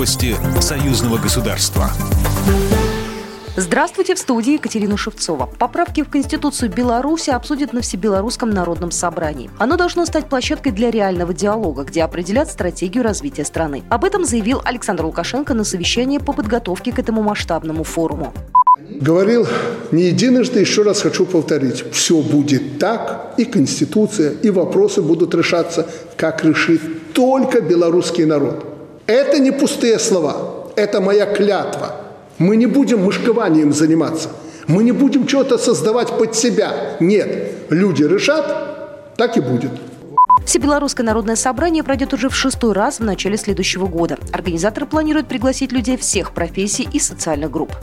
Новости союзного государства. Здравствуйте, в студии Екатерина Шевцова. Поправки в Конституцию Беларуси обсудят на Всебелорусском народном собрании. Оно должно стать площадкой для реального диалога, где определят стратегию развития страны. Об этом заявил Александр Лукашенко на совещании по подготовке к этому масштабному форуму. Говорил не единожды, еще раз хочу повторить. Все будет так, и Конституция, и вопросы будут решаться, как решит только белорусский народ. Это не пустые слова, это моя клятва. Мы не будем мышкованием заниматься. Мы не будем что-то создавать под себя. Нет, люди решат, так и будет. Всебелорусское народное собрание пройдет уже в шестой раз в начале следующего года. Организаторы планируют пригласить людей всех профессий и социальных групп.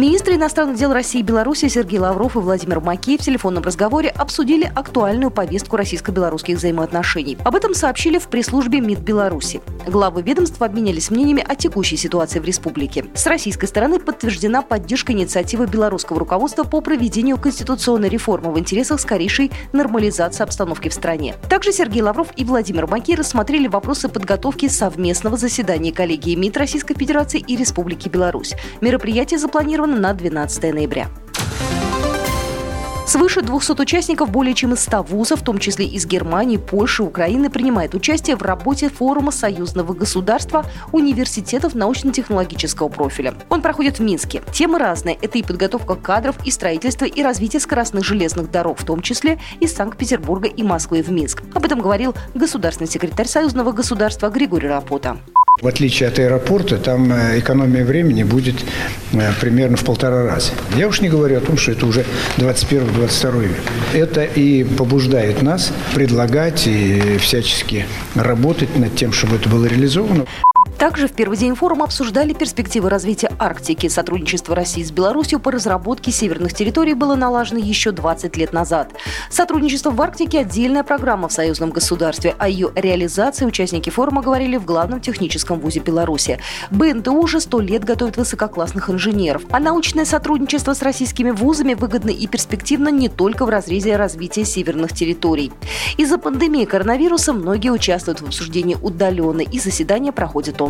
Министры иностранных дел России и Беларуси Сергей Лавров и Владимир Макеев в телефонном разговоре обсудили актуальную повестку российско-белорусских взаимоотношений. Об этом сообщили в пресс-службе МИД Беларуси. Главы ведомства обменялись мнениями о текущей ситуации в республике. С российской стороны подтверждена поддержка инициативы белорусского руководства по проведению конституционной реформы в интересах скорейшей нормализации обстановки в стране. Также Сергей Лавров и Владимир Макей рассмотрели вопросы подготовки совместного заседания коллегии МИД Российской Федерации и Республики Беларусь. Мероприятие запланировано на 12 ноября. Свыше 200 участников более чем из 100 вузов, в том числе из Германии, Польши, Украины, принимает участие в работе форума союзного государства университетов научно-технологического профиля. Он проходит в Минске. Темы разные. Это и подготовка кадров, и строительство, и развитие скоростных железных дорог, в том числе из Санкт-Петербурга и Москвы в Минск. Об этом говорил государственный секретарь союзного государства Григорий Рапота. В отличие от аэропорта, там э, экономия времени будет э, примерно в полтора раза. Я уж не говорю о том, что это уже 21-22 век. Это и побуждает нас предлагать и всячески работать над тем, чтобы это было реализовано. Также в первый день форума обсуждали перспективы развития Арктики. Сотрудничество России с Беларусью по разработке северных территорий было налажено еще 20 лет назад. Сотрудничество в Арктике – отдельная программа в союзном государстве. О ее реализации участники форума говорили в главном техническом вузе Беларуси. БНТУ уже сто лет готовит высококлассных инженеров. А научное сотрудничество с российскими вузами выгодно и перспективно не только в разрезе развития северных территорий. Из-за пандемии коронавируса многие участвуют в обсуждении удаленно, и заседания проходят онлайн